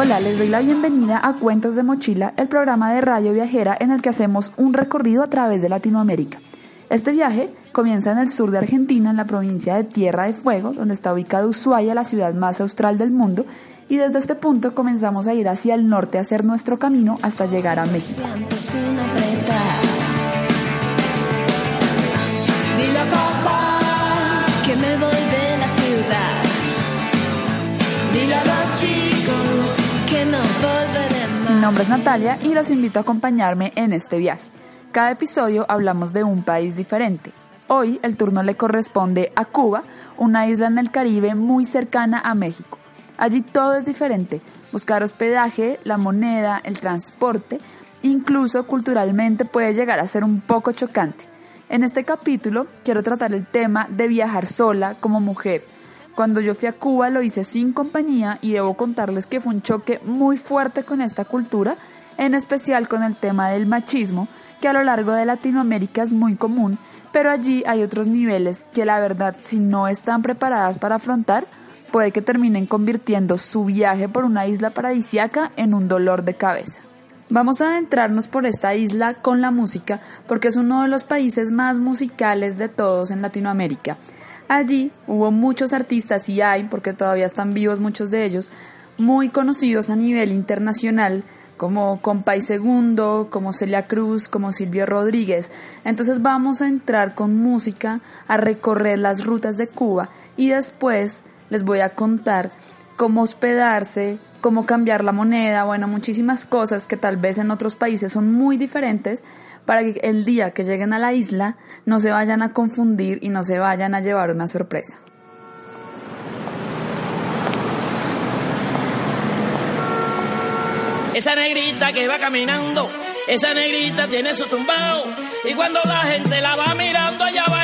Hola, les doy la bienvenida a Cuentos de Mochila, el programa de radio viajera en el que hacemos un recorrido a través de Latinoamérica. Este viaje comienza en el sur de Argentina, en la provincia de Tierra de Fuego, donde está ubicada Ushuaia, la ciudad más austral del mundo, y desde este punto comenzamos a ir hacia el norte a hacer nuestro camino hasta llegar a México. Mi nombre es Natalia y los invito a acompañarme en este viaje. Cada episodio hablamos de un país diferente. Hoy el turno le corresponde a Cuba, una isla en el Caribe muy cercana a México. Allí todo es diferente. Buscar hospedaje, la moneda, el transporte, incluso culturalmente puede llegar a ser un poco chocante. En este capítulo quiero tratar el tema de viajar sola como mujer. Cuando yo fui a Cuba lo hice sin compañía y debo contarles que fue un choque muy fuerte con esta cultura, en especial con el tema del machismo, que a lo largo de Latinoamérica es muy común, pero allí hay otros niveles que la verdad si no están preparadas para afrontar, puede que terminen convirtiendo su viaje por una isla paradisiaca en un dolor de cabeza. Vamos a adentrarnos por esta isla con la música porque es uno de los países más musicales de todos en Latinoamérica. Allí hubo muchos artistas y hay, porque todavía están vivos muchos de ellos, muy conocidos a nivel internacional como Compay Segundo, como Celia Cruz, como Silvio Rodríguez. Entonces vamos a entrar con música a recorrer las rutas de Cuba y después les voy a contar cómo hospedarse, cómo cambiar la moneda, bueno, muchísimas cosas que tal vez en otros países son muy diferentes para que el día que lleguen a la isla no se vayan a confundir y no se vayan a llevar una sorpresa. Esa negrita que va caminando, esa negrita tiene su tumbao y cuando la gente la va mirando ella baila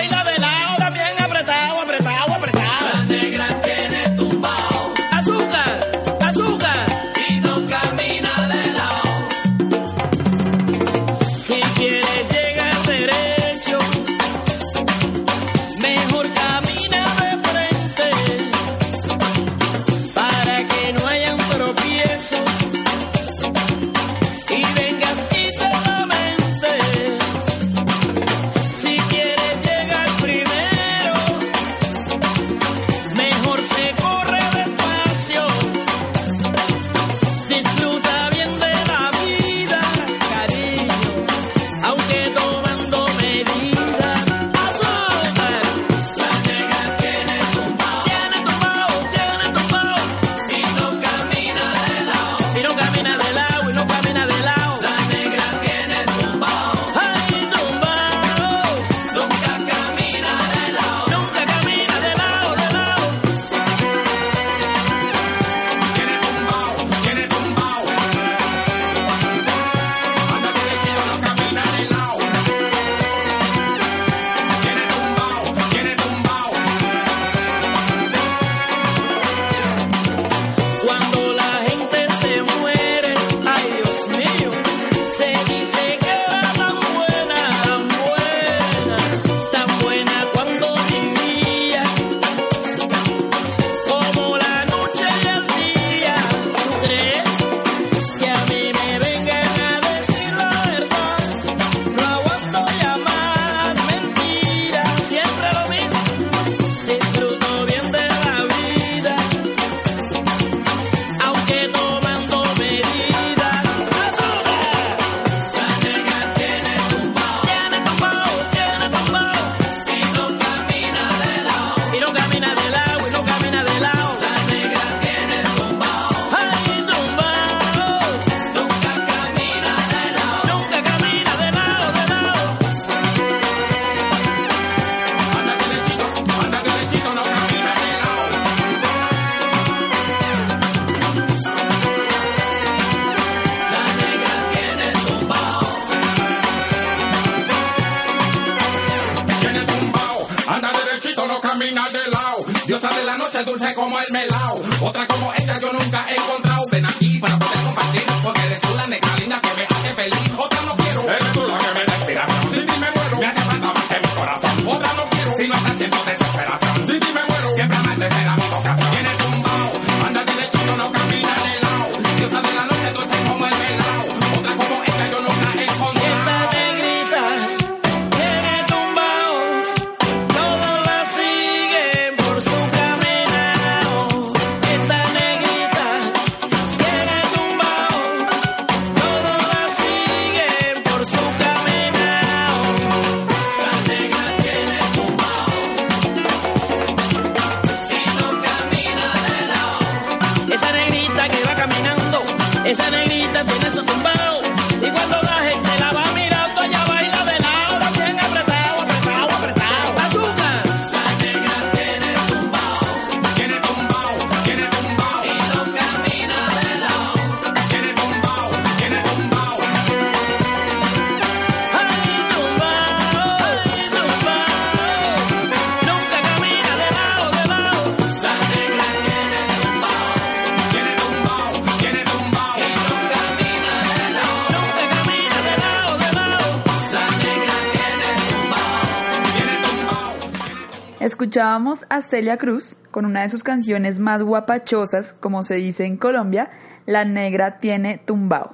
Escuchábamos a Celia Cruz con una de sus canciones más guapachosas, como se dice en Colombia, La Negra tiene tumbao.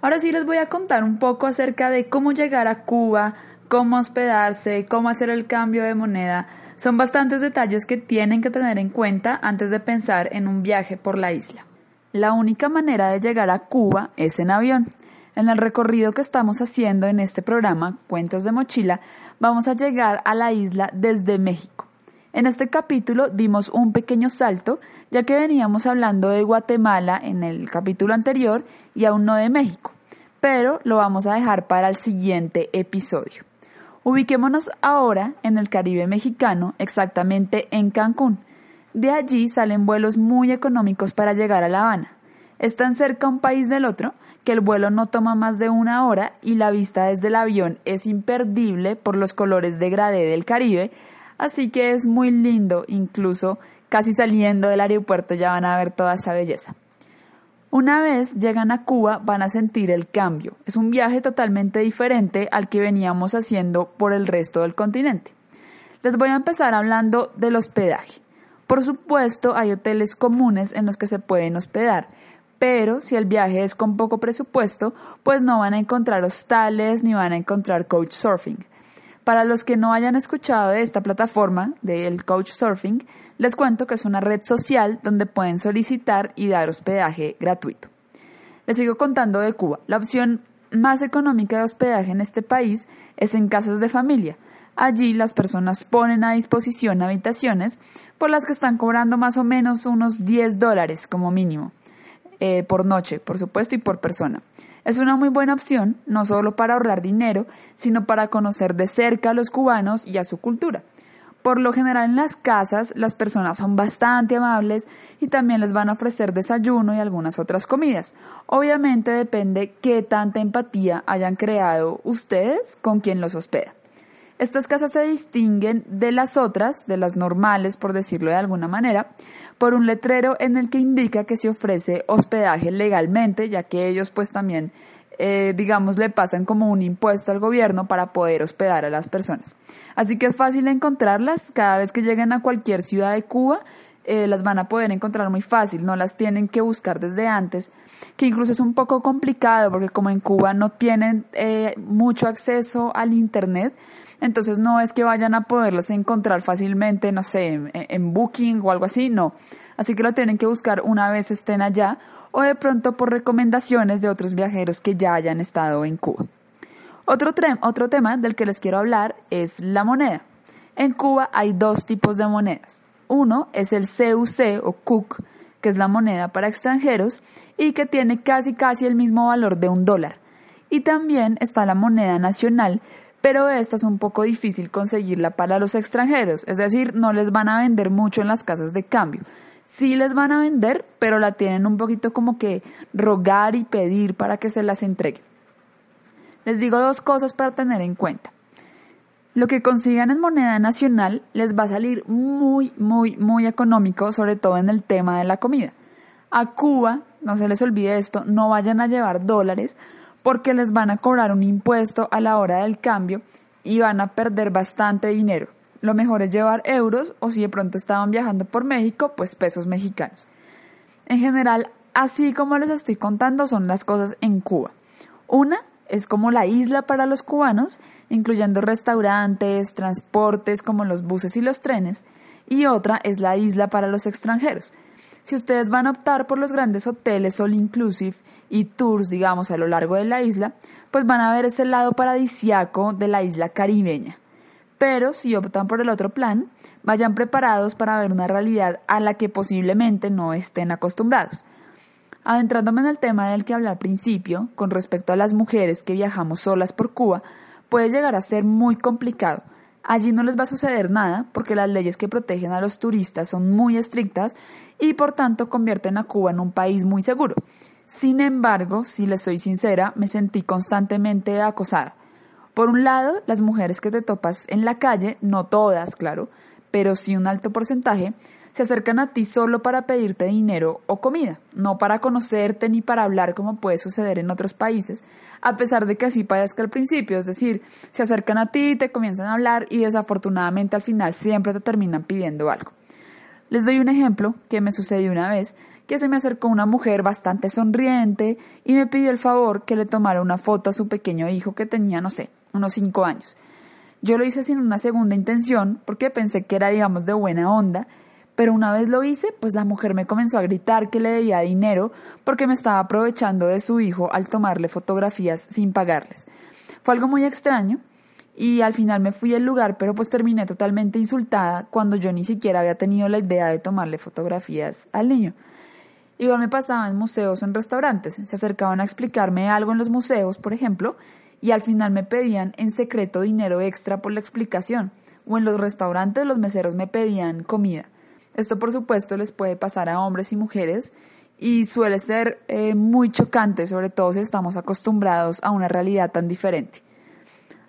Ahora sí les voy a contar un poco acerca de cómo llegar a Cuba, cómo hospedarse, cómo hacer el cambio de moneda. Son bastantes detalles que tienen que tener en cuenta antes de pensar en un viaje por la isla. La única manera de llegar a Cuba es en avión. En el recorrido que estamos haciendo en este programa, Cuentos de Mochila, vamos a llegar a la isla desde México. En este capítulo dimos un pequeño salto, ya que veníamos hablando de Guatemala en el capítulo anterior y aún no de México, pero lo vamos a dejar para el siguiente episodio. Ubiquémonos ahora en el Caribe mexicano, exactamente en Cancún. De allí salen vuelos muy económicos para llegar a La Habana. Es tan cerca un país del otro que el vuelo no toma más de una hora y la vista desde el avión es imperdible por los colores de grade del Caribe, así que es muy lindo, incluso casi saliendo del aeropuerto ya van a ver toda esa belleza. Una vez llegan a Cuba van a sentir el cambio. Es un viaje totalmente diferente al que veníamos haciendo por el resto del continente. Les voy a empezar hablando del hospedaje. Por supuesto, hay hoteles comunes en los que se pueden hospedar, pero si el viaje es con poco presupuesto, pues no van a encontrar hostales ni van a encontrar couchsurfing. Para los que no hayan escuchado de esta plataforma, del couchsurfing, les cuento que es una red social donde pueden solicitar y dar hospedaje gratuito. Les sigo contando de Cuba. La opción más económica de hospedaje en este país es en casas de familia. Allí las personas ponen a disposición habitaciones por las que están cobrando más o menos unos 10 dólares como mínimo. Eh, por noche, por supuesto, y por persona. Es una muy buena opción, no solo para ahorrar dinero, sino para conocer de cerca a los cubanos y a su cultura. Por lo general en las casas las personas son bastante amables y también les van a ofrecer desayuno y algunas otras comidas. Obviamente depende qué tanta empatía hayan creado ustedes con quien los hospeda. Estas casas se distinguen de las otras, de las normales por decirlo de alguna manera, por un letrero en el que indica que se ofrece hospedaje legalmente, ya que ellos pues también, eh, digamos, le pasan como un impuesto al gobierno para poder hospedar a las personas. Así que es fácil encontrarlas cada vez que lleguen a cualquier ciudad de Cuba. Eh, las van a poder encontrar muy fácil, no las tienen que buscar desde antes, que incluso es un poco complicado porque como en Cuba no tienen eh, mucho acceso al Internet, entonces no es que vayan a poderlos encontrar fácilmente, no sé, en, Booking o algo así, no. Así que lo tienen que buscar una vez estén allá o de pronto por recomendaciones de otros viajeros que ya hayan estado en Cuba. Otro, otro tema del que les quiero hablar es la moneda. En Cuba hay dos tipos de monedas. Uno es el CUC o CUC, que es la moneda para extranjeros y que tiene casi casi el mismo valor de un dólar. Y también está la moneda nacional, pero esta es un poco difícil conseguirla para los extranjeros, es decir, no les van a vender mucho en las casas de cambio. Sí les van a vender, pero la tienen un poquito como que rogar y pedir para que se las entreguen. Les digo dos cosas para tener en cuenta. Lo que consigan en moneda nacional les va a salir muy, muy, muy económico, sobre todo en el tema de la comida. A Cuba, no se les olvide esto, no vayan a llevar dólares porque les van a cobrar un impuesto a la hora del cambio y van a perder bastante dinero. Lo mejor es llevar euros o si de pronto estaban viajando por México, pues pesos mexicanos. En general, así como les estoy contando, son las cosas en Cuba. Una es como la isla para los cubanos, incluyendo restaurantes, transportes como los buses y los trenes, y otra es la isla para los extranjeros, si ustedes van a optar por los grandes hoteles all inclusive y tours, digamos, a lo largo de la isla, pues van a ver ese lado paradisiaco de la isla caribeña. Pero si optan por el otro plan, vayan preparados para ver una realidad a la que posiblemente no estén acostumbrados. Adentrándome en el tema del que hablé al principio, con respecto a las mujeres que viajamos solas por Cuba, puede llegar a ser muy complicado, Allí no les va a suceder nada porque las leyes que protegen a los turistas son muy estrictas y por tanto convierten a Cuba en un país muy seguro. Sin embargo, si les soy sincera, me sentí constantemente acosada. Por un lado, las mujeres que te topas en la calle, no todas, claro, pero sí un alto porcentaje, se acercan a ti solo para pedirte dinero o comida, no para conocerte ni para hablar como puede suceder en otros países, a pesar de que así parezca al principio, es decir, se acercan a ti, te comienzan a hablar y desafortunadamente al final siempre te terminan pidiendo algo. Les doy un ejemplo que me sucedió una vez, que se me acercó una mujer bastante sonriente y me pidió el favor que le tomara una foto a su pequeño hijo que tenía, no sé, unos cinco años. Yo lo hice sin una segunda intención porque pensé que era, digamos, de buena onda, pero una vez lo hice, pues la mujer me comenzó a gritar que le debía dinero porque me estaba aprovechando de su hijo al tomarle fotografías sin pagarles. Fue algo muy extraño y al final me fui del lugar, pero pues terminé totalmente insultada cuando yo ni siquiera había tenido la idea de tomarle fotografías al niño. Igual me pasaba en museos o en restaurantes, se acercaban a explicarme algo en los museos, por ejemplo, y al final me pedían en secreto dinero extra por la explicación, o en los restaurantes los meseros me pedían comida. Esto por supuesto les puede pasar a hombres y mujeres y suele ser eh, muy chocante, sobre todo si estamos acostumbrados a una realidad tan diferente.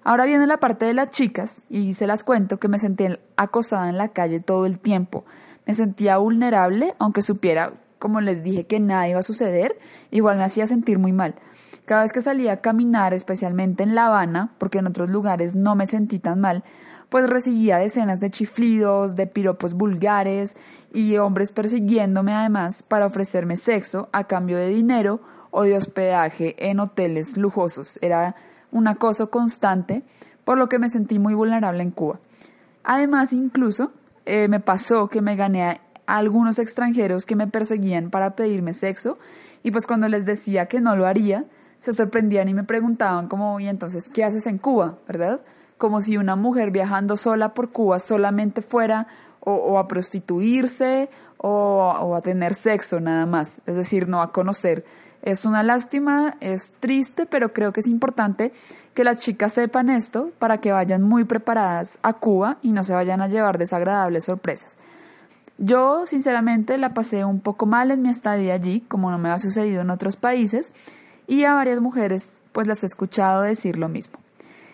Ahora viene la parte de las chicas y se las cuento que me sentí acosada en la calle todo el tiempo. Me sentía vulnerable, aunque supiera, como les dije, que nada iba a suceder, igual me hacía sentir muy mal. Cada vez que salía a caminar, especialmente en La Habana, porque en otros lugares no me sentí tan mal, pues recibía decenas de chiflidos, de piropos vulgares y hombres persiguiéndome además para ofrecerme sexo a cambio de dinero o de hospedaje en hoteles lujosos. Era un acoso constante, por lo que me sentí muy vulnerable en Cuba. Además, incluso eh, me pasó que me gané a algunos extranjeros que me perseguían para pedirme sexo y pues cuando les decía que no lo haría, se sorprendían y me preguntaban como, ¿y entonces qué haces en Cuba? ¿Verdad? Como si una mujer viajando sola por Cuba solamente fuera o, a prostituirse o, a tener sexo nada más, es decir, no a conocer. Es una lástima, es triste, pero creo que es importante que las chicas sepan esto para que vayan muy preparadas a Cuba y no se vayan a llevar desagradables sorpresas. Yo, sinceramente, la pasé un poco mal en mi estadía allí, como no me ha sucedido en otros países, y a varias mujeres pues las he escuchado decir lo mismo.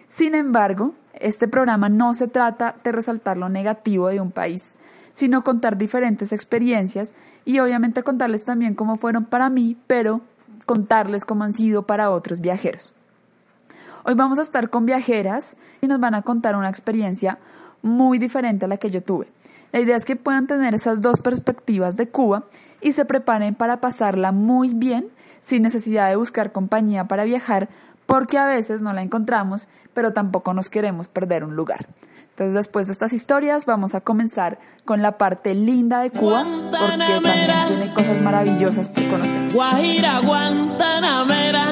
Sin embargo, este programa no se trata de resaltar lo negativo de un país, sino contar diferentes experiencias y obviamente contarles también cómo fueron para mí, pero contarles cómo han sido para otros viajeros. Hoy vamos a estar con viajeras y nos van a contar una experiencia muy diferente a la que yo tuve. La idea es que puedan tener esas dos perspectivas de Cuba y se preparen para pasarla muy bien sin necesidad de buscar compañía para viajar porque a veces no la encontramos, pero tampoco nos queremos perder un lugar. Entonces, después de estas historias, vamos a comenzar con la parte linda de Cuba, porque también tiene cosas maravillosas por conocer. Guajira, Guantanamera.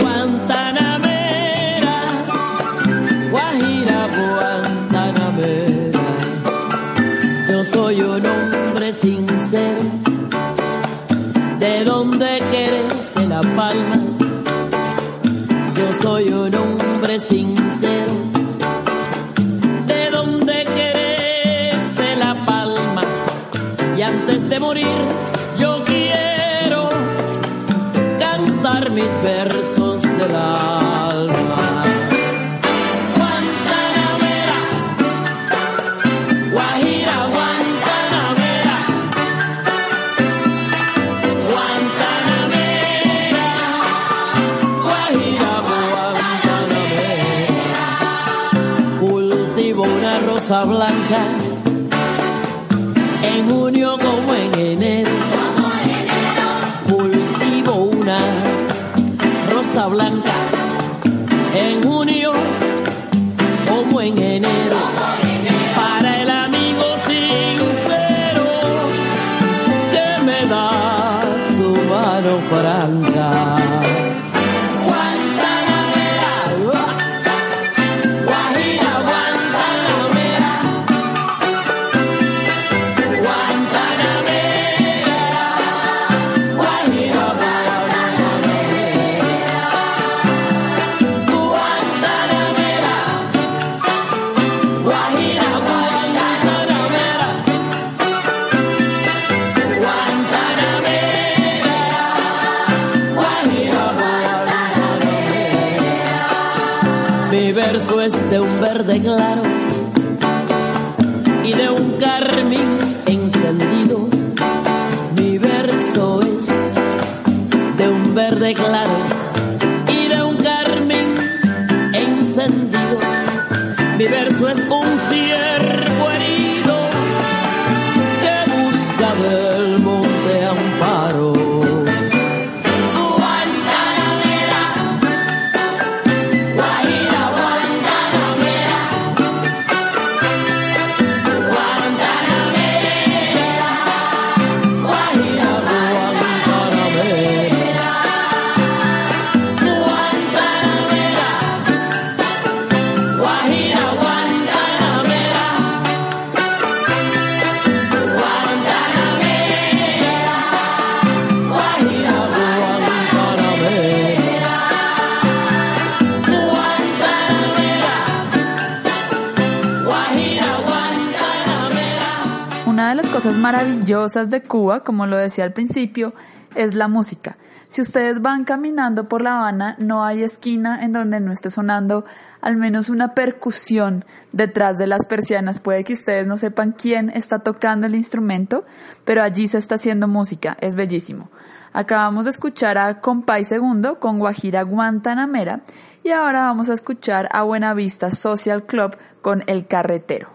Guantanamera. Guajira, Guantanamera. Yo soy un hombre sincero de donde crece la palma. Yo soy un hombre sincero, de donde crece la palma. Y antes de morir, yo quiero cantar mis versos blanca en junio como en enero. Cultivo una rosa blanca en junio como en enero. De un verde claro, de Cuba, como lo decía al principio, es la música. Si ustedes van caminando por La Habana, no hay esquina en donde no esté sonando al menos una percusión detrás de las persianas. Puede que ustedes no sepan quién está tocando el instrumento, pero allí se está haciendo música. Es bellísimo. Acabamos de escuchar a Compay Segundo con Guajira Guantanamera y ahora vamos a escuchar a Buenavista Social Club con El Carretero.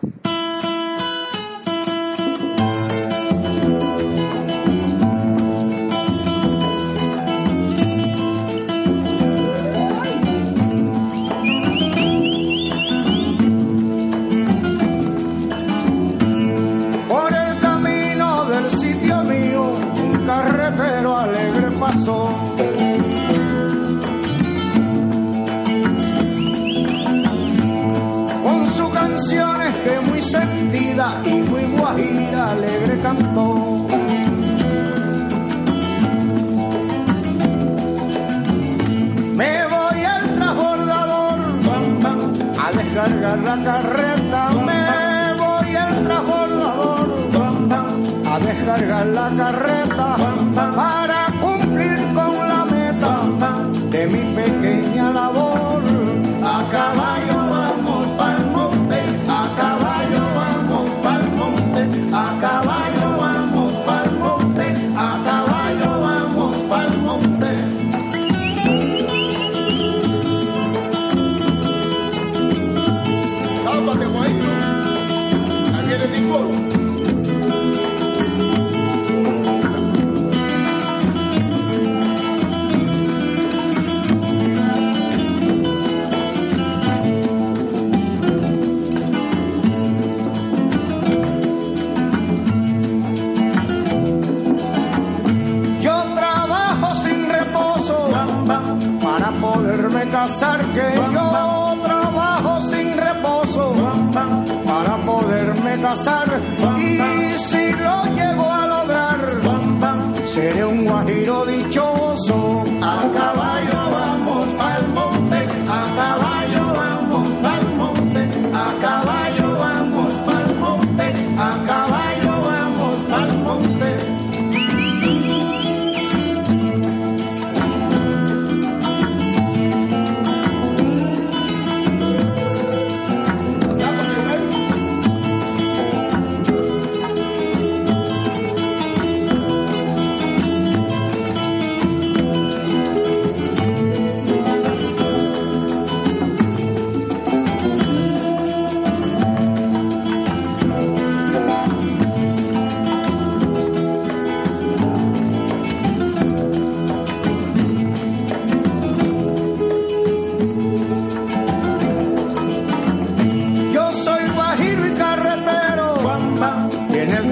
Con sus canciones que muy sentida y muy guajira alegre cantó. Me voy al transbordador a descargar la carreta. Me voy al transbordador a descargar la carreta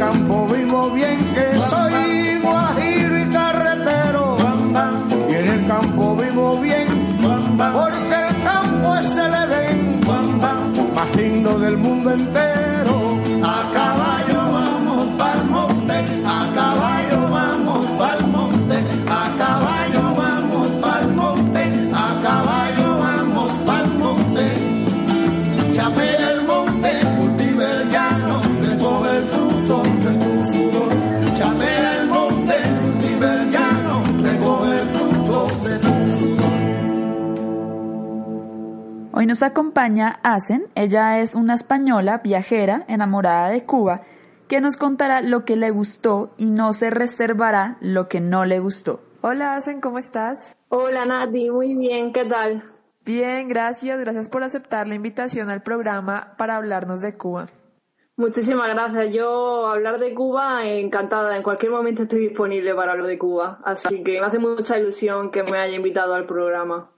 campo vivo bien que soy guajiro y carretero, y en el campo vivo bien, porque el campo es el Edén, más lindo del mundo entero. Hoy nos nos acompaña Asen, ella es una española viajera enamorada de Cuba que nos contará lo que le gustó y no se reservará lo que no le gustó. Hola Asen, ¿cómo estás? Hola Nati, muy bien, ¿qué tal? Bien, gracias, gracias por aceptar la invitación al programa para hablarnos de Cuba. Muchísimas gracias. Yo hablar de Cuba, encantada. En cualquier momento estoy disponible para hablar de Cuba. Así que me hace mucha ilusión que me haya invitado al programa.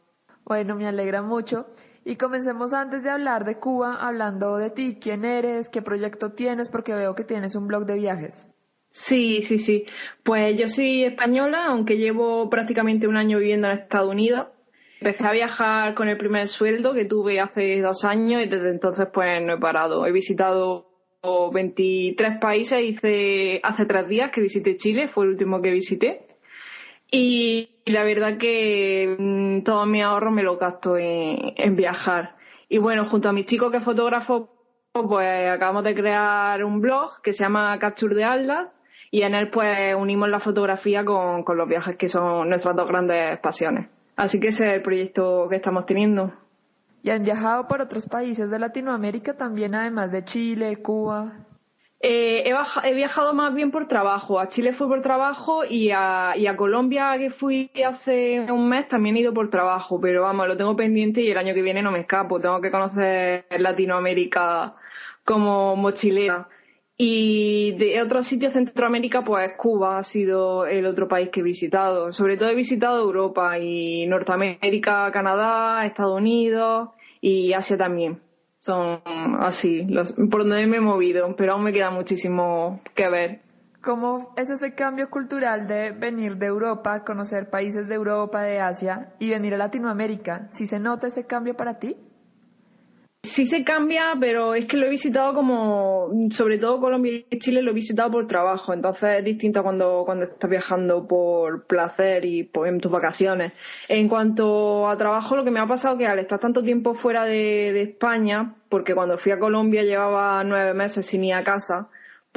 Bueno, me alegra mucho. Y comencemos antes de hablar de Cuba, hablando de ti, quién eres, qué proyecto tienes, porque veo que tienes un blog de viajes. Sí, sí, sí. Pues yo soy española, aunque llevo prácticamente un año viviendo en Estados Unidos. Empecé a viajar con el primer sueldo que tuve hace dos años y desde entonces pues no he parado. He visitado 23 países, hice hace tres días que visité Chile, fue el último que visité. Y la verdad que mm, todo mi ahorro me lo gasto en, viajar. Y bueno, junto a mis chicos que fotógrafo, pues acabamos de crear un blog que se llama Capture de Atlas y en él pues unimos la fotografía con, con los viajes que son nuestras dos grandes pasiones. Así que ese es el proyecto que estamos teniendo. ¿Y han viajado por otros países de Latinoamérica también, además de Chile, Cuba? Eh, he, viajado más bien por trabajo. A Chile fui por trabajo y a, y a Colombia, que fui hace un mes, también he ido por trabajo. Pero vamos, lo tengo pendiente y el año que viene no me escapo. Tengo que conocer Latinoamérica como mochilera. Y de otros sitios Centroamérica, pues Cuba ha sido el otro país que he visitado. Sobre todo he visitado Europa y Norteamérica, Canadá, Estados Unidos y Asia también. Son así, los, por donde me he movido, pero aún me queda muchísimo que ver. ¿Cómo es ese cambio cultural de venir de Europa, conocer países de Europa, de Asia y venir a Latinoamérica? ¿Si se nota ese cambio para ti? Sí se cambia, pero es que lo he visitado como, sobre todo Colombia y Chile lo he visitado por trabajo, entonces es distinto cuando, cuando estás viajando por placer y en tus vacaciones. En cuanto a trabajo, lo que me ha pasado es que al estar tanto tiempo fuera de, de España, porque cuando fui a Colombia llevaba nueve meses sin ir a casa,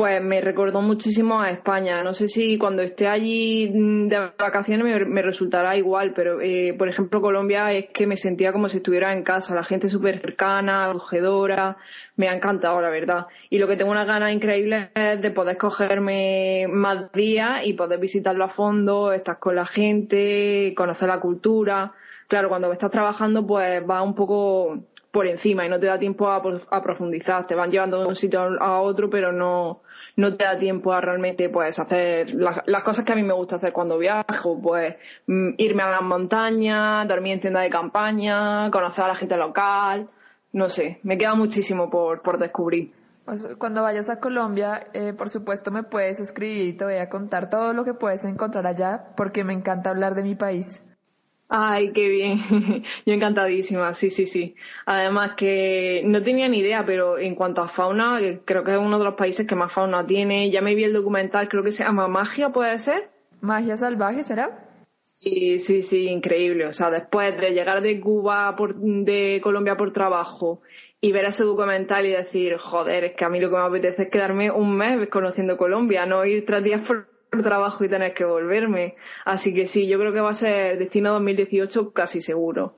pues me recordó muchísimo a España. No sé si cuando esté allí mm, de vacaciones me, resultará igual, pero eh, por ejemplo Colombia es que me sentía como si estuviera en casa, la gente súper cercana, acogedora, me ha encantado la verdad. Y lo que tengo una gana increíble es de poder cogerme más días y poder visitarlo a fondo, estar con la gente, conocer la cultura. Claro, cuando estás trabajando pues va un poco por encima y no te da tiempo a, a, profundizar. Te van llevando de un sitio a otro, pero no, no te da tiempo a realmente pues hacer las, cosas que a mí me gusta hacer cuando viajo, pues mm, irme a las montañas, dormir en tienda de campaña, conocer a la gente local, no sé, me queda muchísimo por, por descubrir. Cuando vayas a Colombia, eh, por supuesto me puedes escribir y te voy a contar todo lo que puedes encontrar allá, porque me encanta hablar de mi país. Ay, qué bien. Yo encantadísima, sí, sí, sí. Además que no tenía ni idea, pero en cuanto a fauna, creo que es uno de los países que más fauna tiene. Ya me vi el documental, creo que se llama Magia, ¿puede ser? Magia salvaje, ¿será? Sí, sí, sí, increíble. O sea, después de llegar de Cuba, por, de Colombia por trabajo y ver ese documental y decir, joder, es que a mí lo que me apetece es quedarme un mes conociendo Colombia, no ir tres días por trabajo y tener que volverme. Así que sí, yo creo que va a ser destino 2018 casi seguro.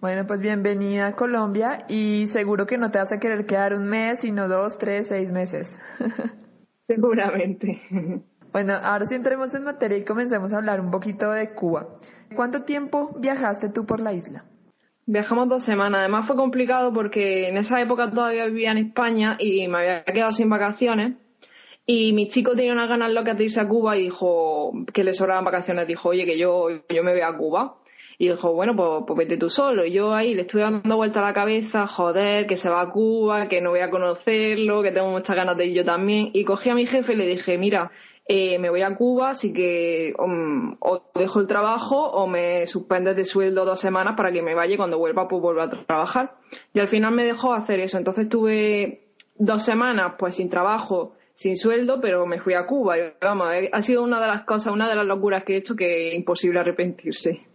Bueno, pues bienvenida a Colombia y seguro que no te vas a querer quedar un mes, sino dos, tres, seis meses. Seguramente. Bueno, ahora sí entremos en materia y comencemos a hablar un poquito de Cuba. ¿Cuánto tiempo viajaste tú por la isla? Viajamos dos semanas. Además fue complicado porque en esa época todavía vivía en España y me había quedado sin vacaciones y mi chico tenía unas ganas locas de irse a Cuba y dijo que le sobraban vacaciones. Dijo, oye, que yo, yo me voy a Cuba. Y dijo, bueno, pues, pues, vete tú solo. Y yo ahí le estuve dando vuelta a la cabeza, joder, que se va a Cuba, que no voy a conocerlo, que tengo muchas ganas de ir yo también. Y cogí a mi jefe y le dije, mira, eh, me voy a Cuba, así que um, o dejo el trabajo o me suspendes de sueldo dos semanas para que me vaya y cuando vuelva pues vuelva a trabajar. Y al final me dejó hacer eso. Entonces tuve dos semanas pues sin trabajo sin sueldo, pero me fui a Cuba. Y, vamos, eh, ha sido una de las cosas, una de las locuras que he hecho que es imposible arrepentirse.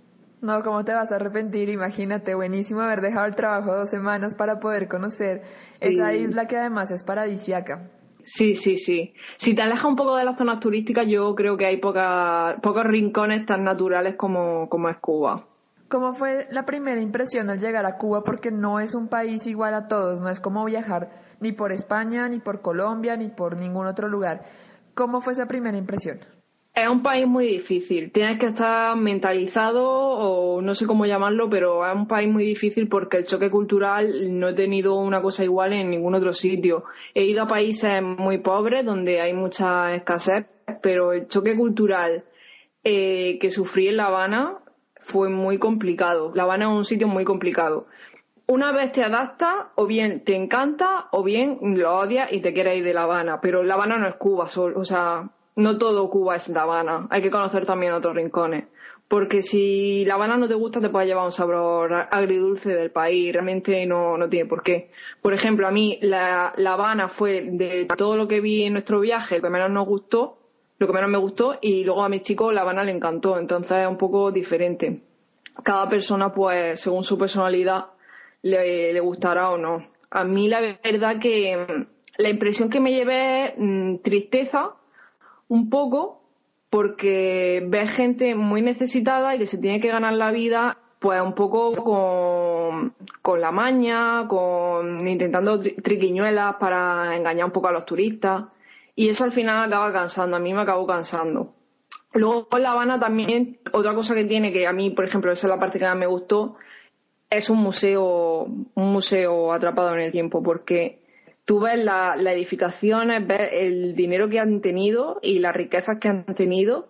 No, ¿cómo te vas a arrepentir? Imagínate, buenísimo haber dejado el trabajo dos semanas para poder conocer esa isla que además es paradisiaca. Sí, sí, sí. Si te alejas un poco de las zonas turísticas, yo creo que hay poca, pocos rincones tan naturales como, como es Cuba. ¿Cómo fue la primera impresión al llegar a Cuba? Porque no es un país igual a todos, no es como viajar ni por España, ni por Colombia, ni por ningún otro lugar. ¿Cómo fue esa primera impresión? Es un país muy difícil. Tienes que estar mentalizado o no sé cómo llamarlo, pero es un país muy difícil porque el choque cultural no he tenido una cosa igual en ningún otro sitio. He ido a países muy pobres donde hay mucha escasez, pero el choque cultural eh, que sufrí en La Habana fue muy complicado. La Habana es un sitio muy complicado. Una vez te adaptas, o bien te encanta, o bien lo odias y te quieres ir de La Habana. Pero La Habana no es Cuba, o sea, no todo Cuba es La Habana. Hay que conocer también otros rincones. Porque si La Habana no te gusta, te puede llevar un sabor agridulce del país. Realmente no, no tiene por qué. Por ejemplo, a mí la, la Habana fue de todo lo que vi en nuestro viaje, lo que menos nos gustó, lo que menos me gustó y luego a mis chicos La Habana le encantó, entonces es un poco diferente. Cada persona, pues, según su personalidad, le, gustará o no. A mí la verdad que mm, la impresión que me llevé es mm, tristeza, un poco, porque ves gente muy necesitada y que se tiene que ganar la vida pues un poco con, con la maña, con intentando triquiñuelas para engañar un poco a los turistas. Y eso al final acaba cansando, a mí me acabó cansando. Luego La Habana también, otra cosa que tiene, que a mí, por ejemplo, esa es la parte que más me gustó, es un museo, un museo atrapado en el tiempo, porque tú ves las edificaciones, ves el dinero que han tenido y las riquezas que han tenido,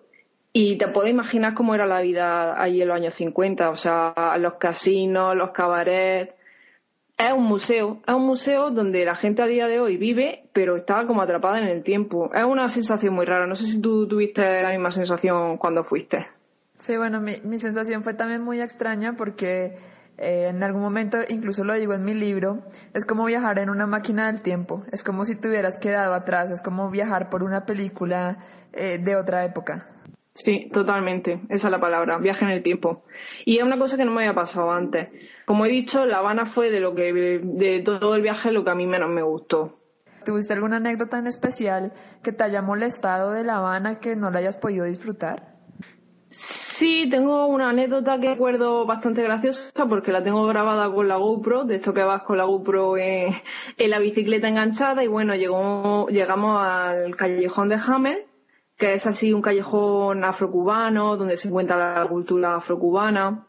y te puedes imaginar cómo era la vida allí en los años 50, o sea, los casinos, los cabarets, es un museo, es un museo donde la gente a día de hoy vive, pero está como atrapada en el tiempo. Es una sensación muy rara. No sé si tú tuviste la misma sensación cuando fuiste. Sí, bueno, mi, mi sensación fue también muy extraña porque eh, en algún momento, incluso lo digo en mi libro, es como viajar en una máquina del tiempo. Es como si te hubieras quedado atrás, es como viajar por una película eh, de otra época. Sí, totalmente. Esa es la palabra, viaje en el tiempo. Y es una cosa que no me había pasado antes. Como he dicho, La Habana fue de lo que de todo el viaje lo que a mí menos me gustó. ¿Tuviste alguna anécdota en especial que te haya molestado de La Habana que no la hayas podido disfrutar? Sí, tengo una anécdota que recuerdo bastante graciosa porque la tengo grabada con la GoPro, de esto que vas con la GoPro en, en la bicicleta enganchada y bueno, llegó, llegamos al callejón de Hamel que es así un callejón afrocubano donde se encuentra la cultura afrocubana.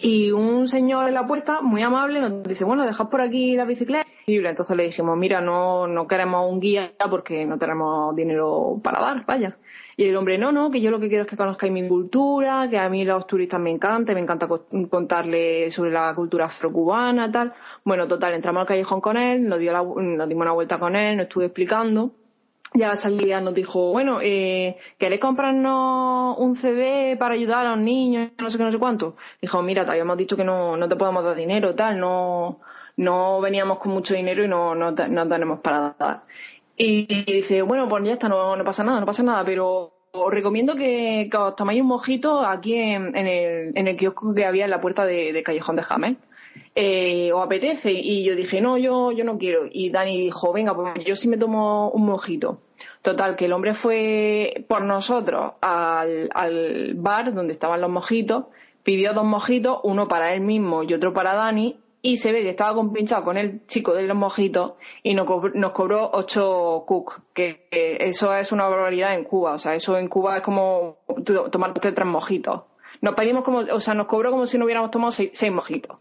Y un señor en la puerta, muy amable, nos dice, bueno, dejad por aquí la bicicleta. Entonces le dijimos, mira, no, no queremos un guía porque no tenemos dinero para dar, vaya. Y el hombre, no, no, que yo lo que quiero es que conozcáis mi cultura, que a mí los turistas me encantan, me encanta contarles sobre la cultura afrocubana, tal. Bueno, total, entramos al callejón con él, nos, dio la, nos dimos una vuelta con él, nos estuvo explicando ya salía nos dijo, bueno, eh, ¿queréis comprarnos un CD para ayudar a los niños? No sé qué, no sé cuánto. Dijo, mira, te habíamos dicho que no, no te podemos dar dinero, tal, no, no veníamos con mucho dinero y no, no, no tenemos para dar. Y dice, bueno, pues ya está, no, no pasa nada, no pasa nada, pero os recomiendo que, que os tomáis un mojito aquí en, en, el, en el kiosco que había en la puerta de, Callejón de James eh, ¿o apetece? Y yo dije, no, yo, yo no quiero. Y Dani dijo, venga, pues yo sí me tomo un mojito. Total, que el hombre fue por nosotros al, al bar donde estaban los mojitos, pidió dos mojitos, uno para él mismo y otro para Dani, y se ve que estaba compinchado con el chico de los mojitos y nos cobró, nos cobró que, eso es una barbaridad en Cuba, o sea, eso en Cuba es como tomar tres mojitos. Nos pedimos como, o sea, nos cobró como si no hubiéramos tomado seis mojitos.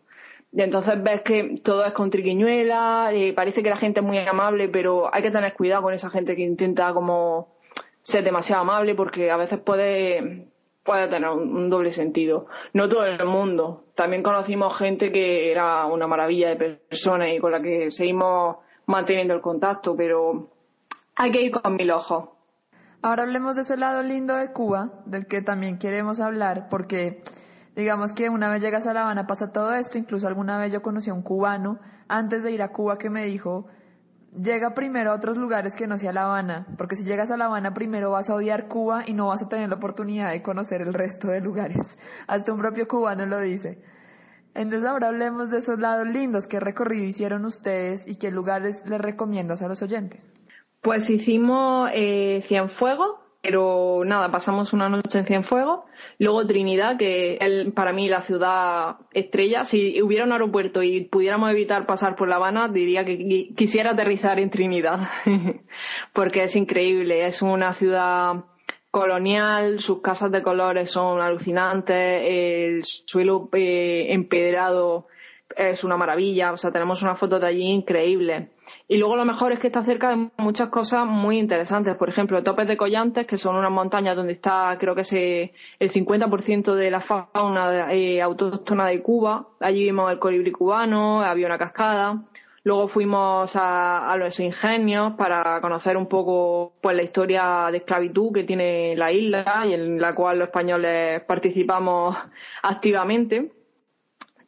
Y entonces ves que todo es con triquiñuela, y parece que la gente es muy amable, pero hay que tener cuidado con esa gente que intenta como ser demasiado amable porque a veces puede, puede tener un, doble sentido. No todo el mundo. También conocimos gente que era una maravilla de personas y con la que seguimos manteniendo el contacto, pero hay que ir con mil ojos. Ahora hablemos de ese lado lindo de Cuba, del que también queremos hablar, porque Digamos que una vez llegas a La Habana pasa todo esto, incluso alguna vez yo conocí a un cubano antes de ir a Cuba que me dijo, llega primero a otros lugares que no sea La Habana, porque si llegas a La Habana primero vas a odiar Cuba y no vas a tener la oportunidad de conocer el resto de lugares. Hasta un propio cubano lo dice. Entonces ahora hablemos de esos lados lindos, qué recorrido hicieron ustedes y qué lugares les recomiendas a los oyentes. Pues hicimos eh, Cienfuegos, Pero nada, pasamos una noche en Cienfuegos. Luego Trinidad, que es para mí la ciudad estrella. Si hubiera un aeropuerto y pudiéramos evitar pasar por La Habana, diría que qui- quisiera aterrizar en Trinidad. Porque es increíble. Es una ciudad colonial, sus casas de colores son alucinantes, el suelo eh, empedrado es una maravilla, o sea, tenemos unas fotos de allí increíbles. Y luego lo mejor es que está cerca de muchas cosas muy interesantes, por ejemplo, Topes de Collantes, que son unas montañas donde está, creo que se, el 50% de la fauna eh, autóctona de Cuba. Allí vimos el colibrí cubano, había una cascada. Luego fuimos a, a los ingenios para conocer un poco pues la historia de esclavitud que tiene la isla y en la cual los españoles participamos activamente.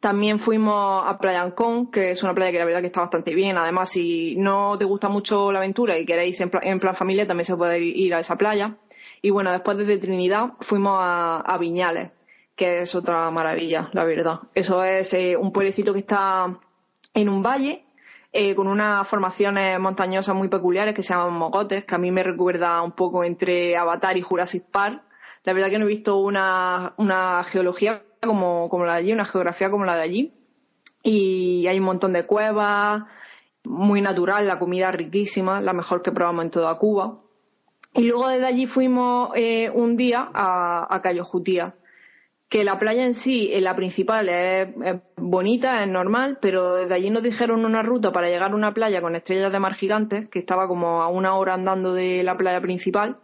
También fuimos a Playa Ancón, que es una playa que la verdad que está bastante bien. Además, si no te gusta mucho la aventura y queréis en, pla- en plan familia, también se puede ir a esa playa. Y bueno, después desde Trinidad fuimos a, a Viñales, que es otra maravilla, la verdad. Eso es eh, un pueblecito que está en un valle eh, con unas formaciones montañosas muy peculiares que se llaman mogotes, que a mí me recuerda un poco entre Avatar y Jurassic Park. La verdad que no he visto una, una geología como, como la de allí, una geografía como la de allí. Y hay un montón de cuevas, muy natural, la comida riquísima, la mejor que probamos en toda Cuba. Y luego desde allí fuimos eh, un día a, Cayo Jutía, que la playa en sí, en la principal, es bonita, es normal, pero desde allí nos dijeron una ruta para llegar a una playa con estrellas de mar gigantes, que estaba como a una hora andando de la playa principal,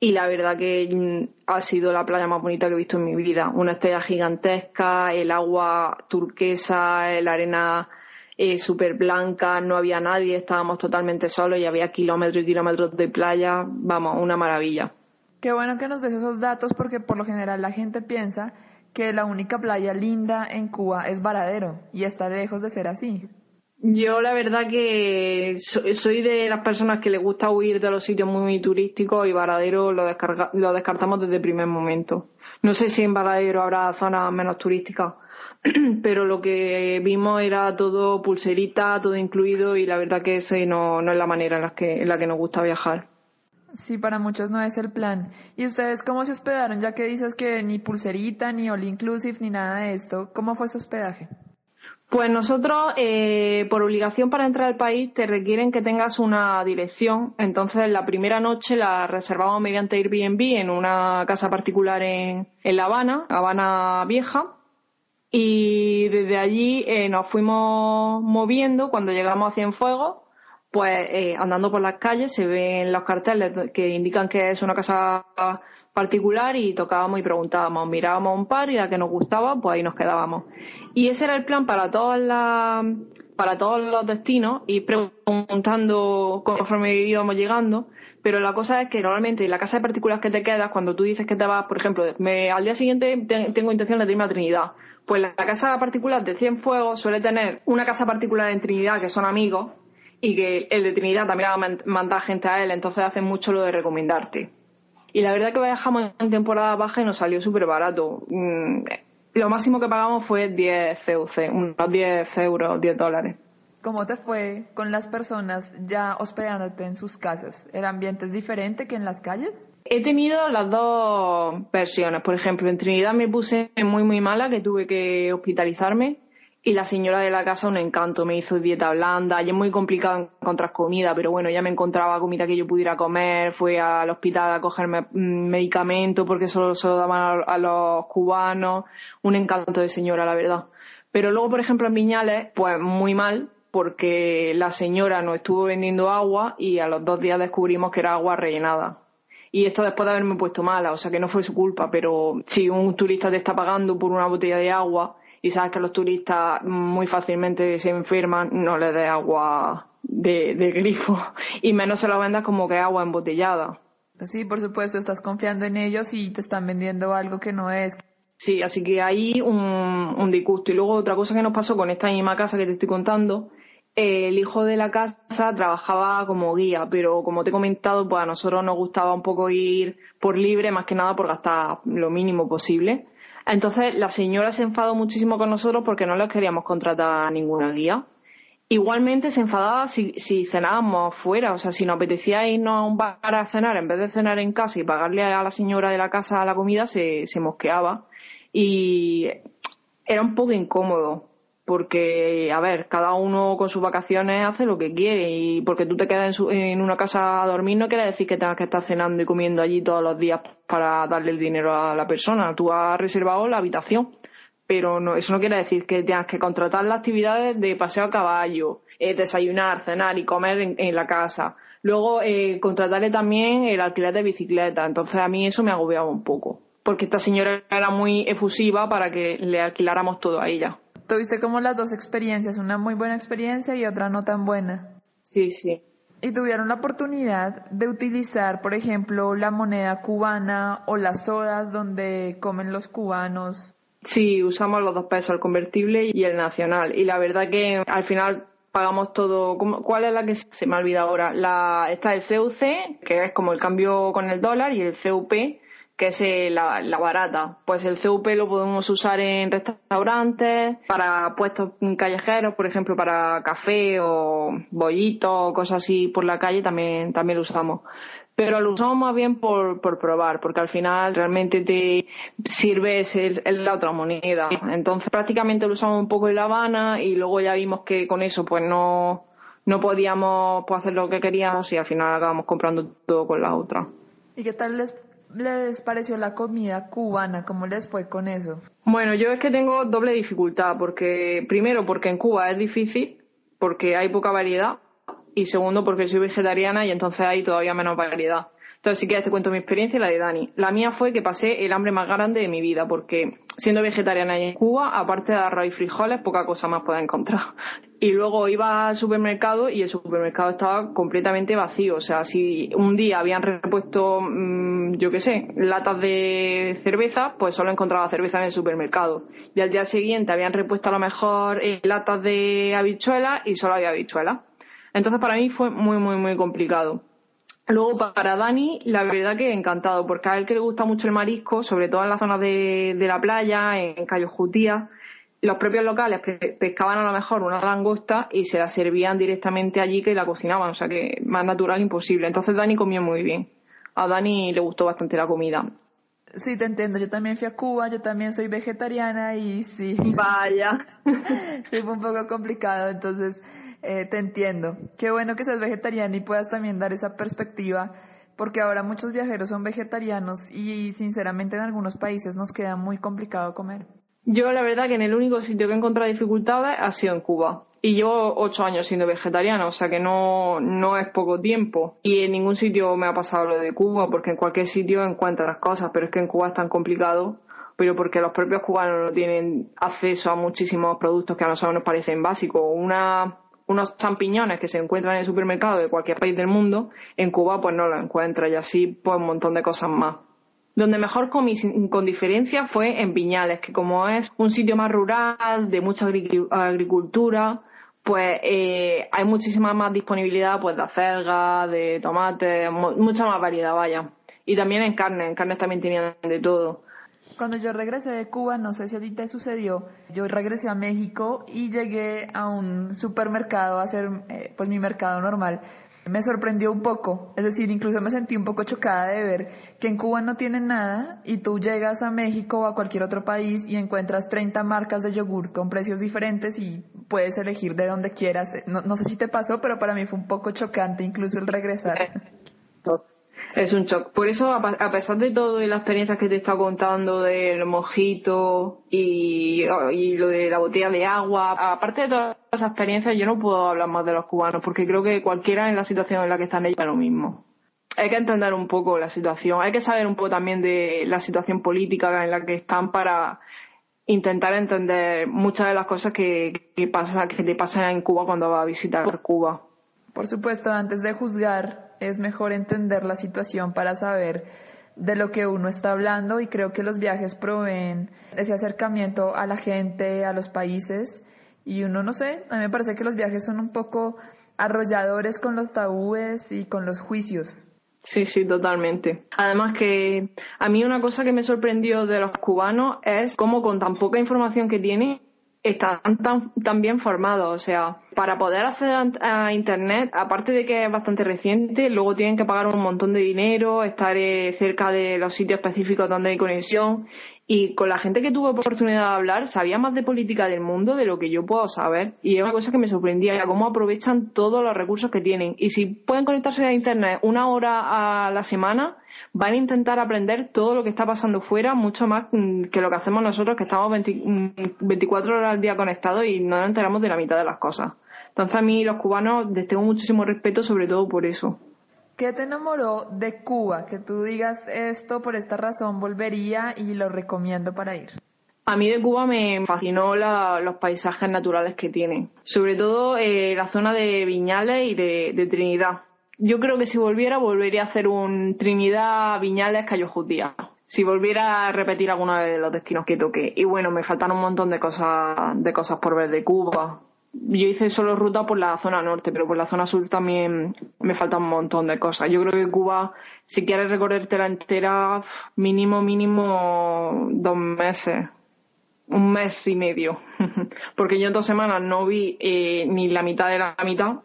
y la verdad que mm, ha sido la playa más bonita que he visto en mi vida. Una estrella gigantesca, el agua turquesa, la arena eh, súper blanca, no había nadie, estábamos totalmente solos y había kilómetros y kilómetros de playa. Vamos, una maravilla. Qué bueno que nos des esos datos porque por lo general la gente piensa que la única playa linda en Cuba es Varadero y está lejos de ser así. Yo la verdad que so- soy de las personas que le gusta huir de los sitios muy turísticos y Varadero lo, descarga- lo descartamos desde el primer momento. No sé si en Varadero habrá zonas menos turísticas, pero lo que vimos era todo pulserita, todo incluido y la verdad que ese no, no es la manera en la, que, en la que nos gusta viajar. Sí, para muchos no es el plan. ¿Y ustedes cómo se hospedaron? Ya que dices que ni pulserita, ni all inclusive, ni nada de esto. ¿Cómo fue su hospedaje? Pues nosotros, eh, por obligación para entrar al país, te requieren que tengas una dirección. Entonces, la primera noche la reservamos mediante Airbnb en una casa particular en, en La Habana, Habana Vieja. Y desde allí eh, nos fuimos moviendo. Cuando llegamos a Cienfuegos, pues eh, andando por las calles se ven los carteles que indican que es una casa particular y tocábamos y preguntábamos, mirábamos un par y la que nos gustaba, pues ahí nos quedábamos. Y ese era el plan para todas las para todos los destinos y preguntando conforme íbamos llegando. Pero la cosa es que normalmente en la casa de particulares que te quedas, cuando tú dices que te vas, por ejemplo, me- al día siguiente te- tengo intención de irme a Trinidad, pues la casa particular de Cienfuegos suele tener una casa particular en Trinidad que son amigos y que el de Trinidad también va a man- mandar gente a él, entonces hacen mucho lo de recomendarte. Y la verdad que viajamos en temporada baja y nos salió súper barato. Mm, Lo máximo que pagamos fue 10 CUC, unos 10 euros, 10 dólares. ¿Cómo te fue con las personas ya hospedándote en sus casas? ¿El ambiente es diferente que en las calles? He tenido las dos versiones. Por ejemplo, en Trinidad me puse muy, muy mala, que tuve que hospitalizarme. Y la señora de la casa, un encanto, me hizo dieta blanda. Y es muy complicado encontrar comida, pero bueno, ya me encontraba comida que yo pudiera comer. Fui al hospital a cogerme mm, medicamento porque solo se lo daban a, los cubanos. Un encanto de señora, la verdad. Pero luego, por ejemplo, en Viñales, pues muy mal, porque la señora nos estuvo vendiendo agua y a los dos días descubrimos que era agua rellenada. Y esto después de haberme puesto mala, o sea que no fue su culpa, pero si un turista te está pagando por una botella de agua y sabes que los turistas muy fácilmente se enferman, no le des agua de, de grifo y menos se lo vendas como que agua embotellada. Sí, por supuesto, estás confiando en ellos y te están vendiendo algo que no es. Sí, así que ahí un, un disgusto. Y luego otra cosa que nos pasó con esta misma casa que te estoy contando, el hijo de la casa trabajaba como guía, pero como te he comentado, pues a nosotros nos gustaba un poco ir por libre, más que nada por gastar lo mínimo posible. Entonces la señora se enfadó muchísimo con nosotros porque no les queríamos contratar a ninguna guía. Igualmente se enfadaba si, si cenábamos fuera, o sea, si nos apetecía irnos a un bar a cenar, en vez de cenar en casa y pagarle a la señora de la casa la comida, se, se mosqueaba. Y era un poco incómodo, porque, a ver, cada uno con sus vacaciones hace lo que quiere y porque tú te quedas en, su- en una casa a dormir no quiere decir que tengas que estar cenando y comiendo allí todos los días para darle el dinero a la persona. Tú has reservado la habitación pero no, eso no quiere decir que tengas que contratar las actividades de paseo a caballo, eh, desayunar, cenar y comer en, en la casa. Luego, eh, contratarle también el alquiler de bicicleta. Entonces, a mí eso me agobiaba un poco. Porque esta señora era muy efusiva para que le alquiláramos todo a ella. Tuviste como las dos experiencias, una muy buena experiencia y otra no tan buena. Sí, sí. Y tuvieron la oportunidad de utilizar, por ejemplo, la moneda cubana o las sodas donde comen los cubanos. Sí, usamos los dos pesos, el convertible y el nacional. Y la verdad que al final pagamos todo. ¿cómo- ¿Cuál es la que se me ha olvidado ahora? La, está el CUC, que es como el cambio con el dólar, y el CUP, que es la, la barata. Pues el CUP lo podemos usar en restaurantes, para puestos callejeros, por ejemplo, para café o bollitos, cosas así por la calle, también, también lo usamos pero lo usamos más bien por, por probar, porque al final realmente te sirve la otra moneda. Entonces prácticamente lo usamos un poco en La Habana y luego ya vimos que con eso pues no, no podíamos pues, hacer lo que queríamos y al final acabamos comprando todo con la otra. ¿Y qué tal les, les pareció la comida cubana? ¿Cómo les fue con eso? Bueno, yo es que tengo doble dificultad, porque primero porque en Cuba es difícil, porque hay poca variedad, y segundo porque soy vegetariana y entonces hay todavía menos variedad. Entonces, si quieres te cuento mi experiencia y la de Dani. La mía fue que pasé el hambre más grande de mi vida, porque siendo vegetariana en Cuba, aparte de arroz y frijoles, poca cosa más puedes encontrar. Y luego iba al supermercado y el supermercado estaba completamente vacío. O sea, si un día habían repuesto, mm, yo qué sé, latas de cerveza, pues solo encontraba cerveza en el supermercado. Y al día siguiente habían repuesto a lo mejor eh, latas de habichuelas y solo había habichuelas. Entonces para mí fue muy, muy, muy complicado. Luego para Dani, la verdad que encantado, porque a él que le gusta mucho el marisco, sobre todo en las zonas de, de la playa, en Cayo Jutía, los propios locales pe- pescaban a lo mejor una langosta y se la servían directamente allí que la cocinaban, o sea que más natural imposible. Entonces Dani comió muy bien. A Dani le gustó bastante la comida. Sí, te entiendo. Yo también fui a Cuba, yo también soy vegetariana y sí, Vaya. sí fue un poco complicado, entonces eh, te entiendo. Qué bueno que seas vegetariana y puedas también dar esa perspectiva, porque ahora muchos viajeros son vegetarianos y sinceramente en algunos países nos queda muy complicado comer. Yo la verdad que en el único sitio que he encontrado dificultades ha sido en Cuba. Y llevo ocho años siendo vegetariana, o sea que no, no es poco tiempo. Y en ningún sitio me ha pasado lo de Cuba, porque en cualquier sitio encuentras cosas, pero es que en Cuba es tan complicado, pero porque los propios cubanos no tienen acceso a muchísimos productos que a nosotros nos parecen básicos. Una, unos champiñones que se encuentran en el supermercado de cualquier país del mundo, en Cuba pues no los encuentras y así pues un montón de cosas más. Donde mejor comí con diferencia fue en Viñales, que como es un sitio más rural, de mucha agri- agricultura, pues eh, hay muchísima más disponibilidad pues de acelgas, de tomates, mu- mucha más variedad, vaya. Y también en carne, en carne también tenían de todo. Cuando yo regresé de Cuba, no sé si a ti te sucedió, yo regresé a México y llegué a un supermercado a hacer eh, pues mi mercado normal. Me sorprendió un poco, es decir, incluso me sentí un poco chocada de ver que en Cuba no tienen nada y tú llegas a México o a cualquier otro país y encuentras 30 marcas de yogur con precios diferentes y puedes elegir de donde quieras. No, no sé si te pasó, pero para mí fue un poco chocante incluso el regresar. Es un shock. Por eso, a pesar de todo y las experiencias que te he estado contando del mojito y, y lo de la botella de agua, aparte de todas esas experiencias, yo no puedo hablar más de los cubanos porque creo que cualquiera en la situación en la que están ellos es lo mismo. Hay que entender un poco la situación, hay que saber un poco también de la situación política en la que están para intentar entender muchas de las cosas que, que, pasa, que te pasan en Cuba cuando vas a visitar Cuba. Por supuesto, antes de juzgar, es mejor entender la situación para saber de lo que uno está hablando y creo que los viajes proveen ese acercamiento a la gente, a los países y uno no sé, a mí me parece que los viajes son un poco arrolladores con los tabúes y con los juicios. Sí, sí, totalmente. Además que a mí una cosa que me sorprendió de los cubanos es cómo con tan poca información que tienen están tan, tan bien formados. O sea, para poder acceder a Internet, aparte de que es bastante reciente, luego tienen que pagar un montón de dinero, estar eh, cerca de los sitios específicos donde hay conexión. Y con la gente que tuve oportunidad de hablar, sabía más de política del mundo de lo que yo puedo saber. Y es una cosa que me sorprendía, cómo aprovechan todos los recursos que tienen. Y si pueden conectarse a Internet una hora a la semana, van a intentar aprender todo lo que está pasando fuera, mucho más mm, que lo que hacemos nosotros, que estamos 24 mm, horas al día conectados y no nos enteramos de la mitad de las cosas. Entonces a mí los cubanos les tengo muchísimo respeto, sobre todo por eso. ¿Qué te enamoró de Cuba? Que tú digas esto por esta razón volvería y lo recomiendo para ir. A mí de Cuba me fascinó los paisajes naturales que tiene, sobre todo eh, la zona de Viñales y de Trinidad yo creo que si volviera, volvería a hacer un Trinidad, Viñales, Cayo Jutía. Si volviera a repetir alguno de los destinos que toqué. Y bueno, me faltan un montón de cosas, de cosas por ver de Cuba. Yo hice solo ruta por la zona norte, pero por la zona sur también me faltan un montón de cosas. Yo creo que Cuba, si quieres recorrerte la entera, mínimo, mínimo dos meses. Un mes y medio. Porque yo en dos semanas no vi eh, ni la mitad de la mitad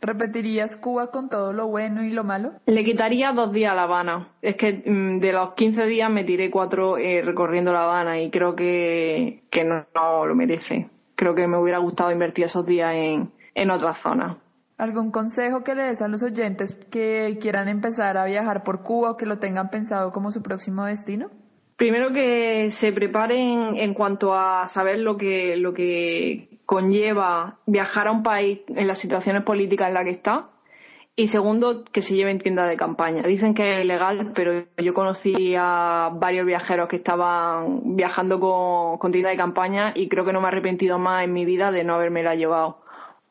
¿Repetirías Cuba con todo lo bueno y lo malo? Le quitaría dos días a La Habana. Es que mm, de los 15 días me tiré cuatro eh, recorriendo La Habana y creo que, no, lo merece. Creo que me hubiera gustado invertir esos días en, en otras zonas. ¿Algún consejo que le des a los oyentes que quieran empezar a viajar por Cuba o que lo tengan pensado como su próximo destino? Primero que se preparen en cuanto a saber lo que, lo que conlleva viajar a un país en las situaciones políticas en las que está. Y segundo, que se lleven tienda de campaña. Dicen que es ilegal, pero yo conocí a varios viajeros que estaban viajando con, tienda de campaña y creo que no me he arrepentido más en mi vida de no haberme la llevado.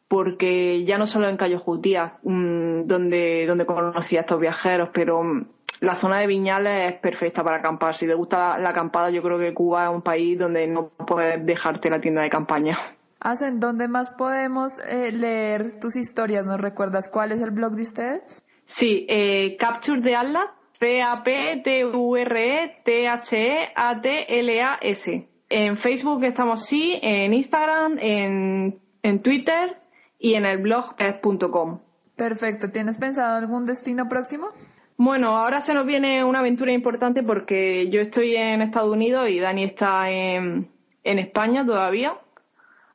Porque ya no solo en Cayo Jutía, mm, donde, donde conocí a estos viajeros, pero mm, la zona de Viñales es perfecta para acampar. Si te gusta la acampada, yo creo que Cuba es un país donde no puedes dejarte la tienda de campaña. Hacen, ¿dónde más podemos eh, leer tus historias? ¿Nos recuerdas cuál es el blog de ustedes? Sí, eh, Capture de Atlas, C-A-P-T-U-R-E-T-H-E-A-T-L-A-S. En Facebook estamos sí, en Instagram, en, en Twitter y en el blog es.com. Perfecto. ¿Tienes pensado algún destino próximo? Bueno, ahora se nos viene una aventura importante porque yo estoy en Estados Unidos y Dani está en, en España todavía.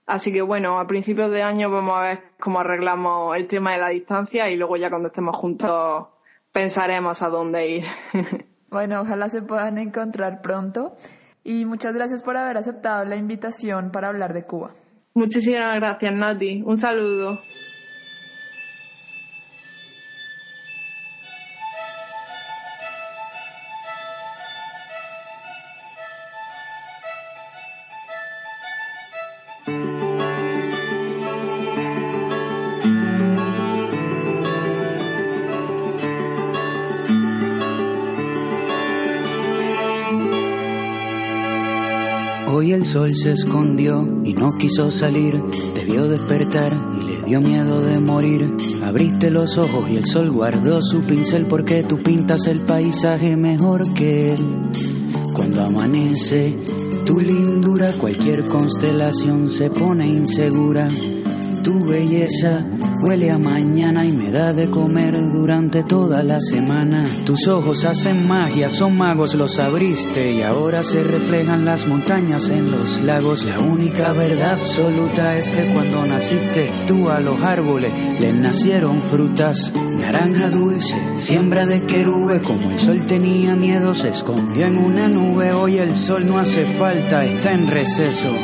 Así que bueno, a principios de año vamos a ver cómo arreglamos el tema de la distancia y luego ya cuando estemos juntos pensaremos a dónde ir. Bueno, ojalá se puedan encontrar pronto y muchas gracias por haber aceptado la invitación para hablar de Cuba. Muchísimas gracias, Nati. Un saludo. El sol se escondió y no quiso salir, te vio despertar y le dio miedo de morir. Abriste los ojos y el sol guardó su pincel porque tú pintas el paisaje mejor que él. Cuando amanece, tu lindura, cualquier constelación se pone insegura. Tu belleza Huele a mañana y me da de comer durante toda la semana. Tus ojos hacen magia, son magos, los abriste y ahora se reflejan las montañas en los lagos. La única verdad absoluta es que cuando naciste tú a los árboles les nacieron frutas. Naranja dulce, siembra de querube, como el sol tenía miedo se escondió en una nube. Hoy el sol no hace falta, está en receso.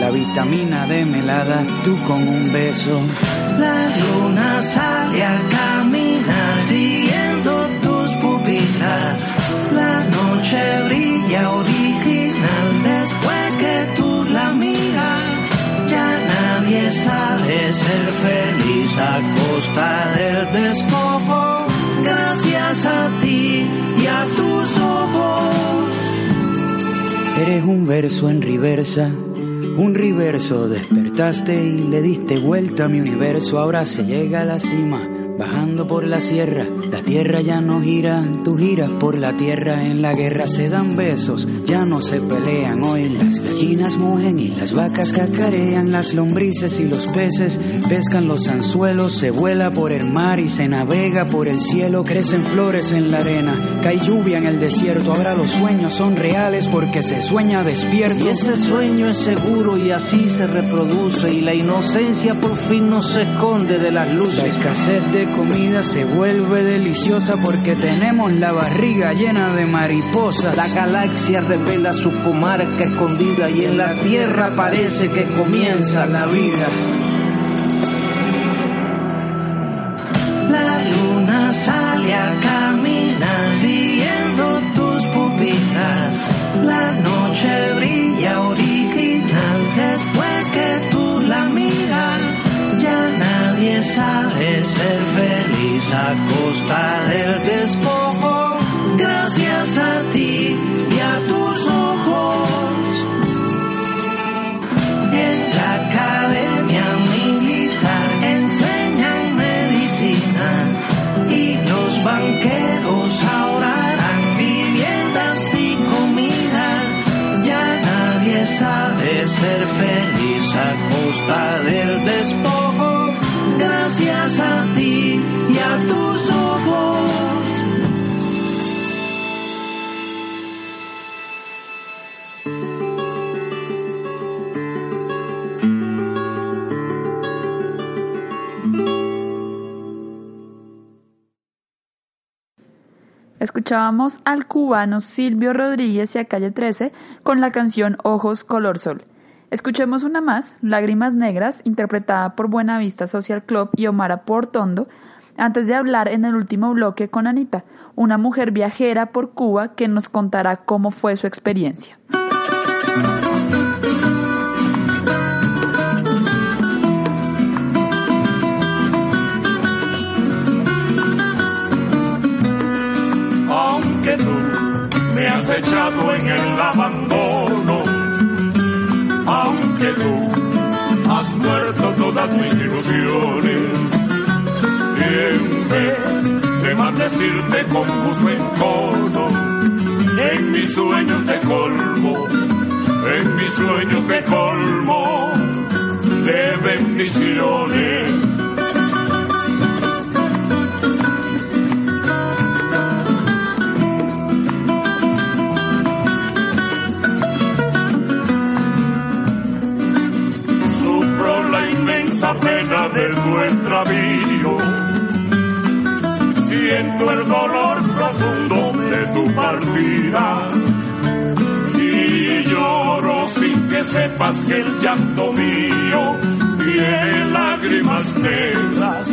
La vitamina de melada, tú con un beso. La luna sale a caminar siguiendo tus pupilas. La noche brilla original después que tú la miras. Ya nadie sabe ser feliz a costa del despojo. Gracias a ti y a tus ojos. Eres un verso en reversa un reverso, despertaste y le diste vuelta a mi universo. Ahora se llega a la cima, bajando por la sierra. La tierra ya no gira, tú giras por la tierra. En la guerra se dan besos, ya no se pelean. Hoy las gallinas mugen y las vacas cacarean, las lombrices y los peces pescan los anzuelos, se vuela por el mar y se navega por el cielo, crecen flores en la arena, cae lluvia en el desierto, ahora los sueños son reales porque se sueña despierto. Y ese sueño es seguro y así se reproduce y la inocencia por fin no se esconde de las luces. La escasez de comida se vuelve deliciosa porque tenemos la barriga llena de mariposas. La galaxia revela su comarca escondida y en la tierra parece que comienza la vida. La luna sale a caminar siguiendo tus pupilas. La noche brilla original después que tú la miras. Ya nadie sabe ser feliz a costa del despojo. Escuchábamos al cubano Silvio Rodríguez y a Calle 13 con la canción Ojos Color Sol. Escuchemos una más, Lágrimas Negras, interpretada por Buenavista Social Club y Omara Portondo, antes de hablar en el último bloque con Anita, una mujer viajera por Cuba que nos contará cómo fue su experiencia. Me has echado en el abandono, aunque tú has muerto todas mis ilusiones, y en vez de maldecirte con justo encono, en mis sueños te colmo, en mis sueños te colmo de bendiciones. De tu extravío. Siento el dolor profundo de tu partida. Y lloro sin que sepas que el llanto mío tiene lágrimas negras,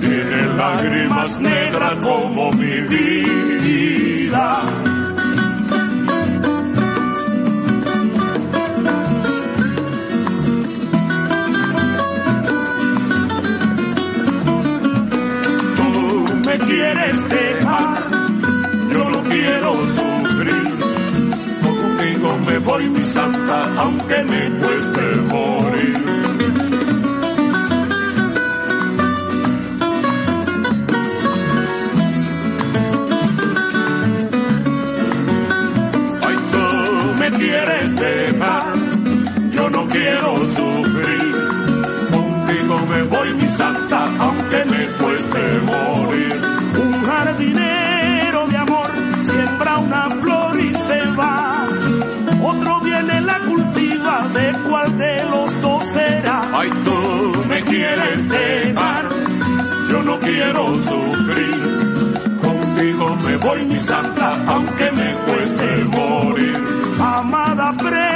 tiene lágrimas negras como mi vida. Quieres dejar, yo no quiero sufrir. Contigo me voy mi santa, aunque me cueste morir. Ay, tú me quieres dejar, yo no quiero sufrir. Contigo me voy mi santa, aunque me cueste morir. Amada prenda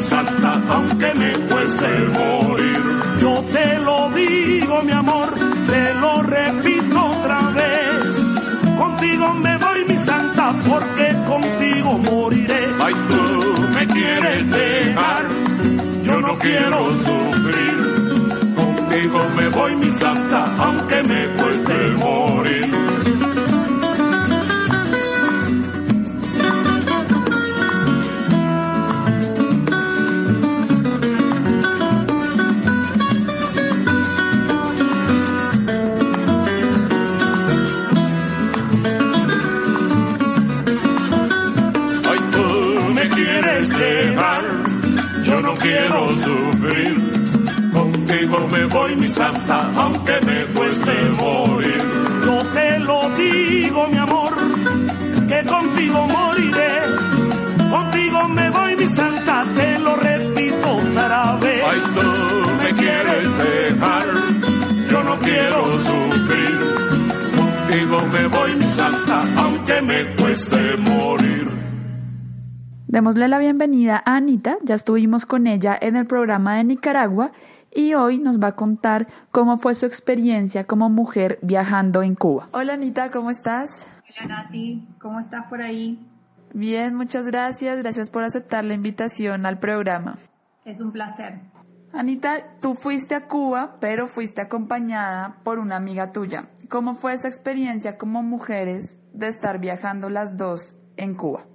santa, aunque me cueste morir. Yo te lo digo, mi amor, te lo repito otra vez. Contigo me voy mi santa, porque contigo moriré. Ay, tú me quieres dejar, yo no quiero sufrir. Contigo me voy mi santa, aunque me cueste morir. Aunque me cueste morir. Yo te lo digo, mi amor, que contigo moriré. Contigo me voy, mi santa, te lo repito otra vez. Ay, tú me quieres dejar, yo no quiero sufrir. Contigo me voy, mi santa, aunque me cueste morir. Démosle la bienvenida a Anita, ya estuvimos con ella en el programa de Nicaragua y hoy nos va a contar cómo fue su experiencia como mujer viajando en Cuba. Hola Anita, ¿cómo estás? Hola Nati, ¿cómo estás por ahí? Bien, muchas gracias, gracias por aceptar la invitación al programa. Es un placer. Anita, tú fuiste a Cuba, pero fuiste acompañada por una amiga tuya. ¿Cómo fue esa experiencia como mujeres de estar viajando las dos en Cuba?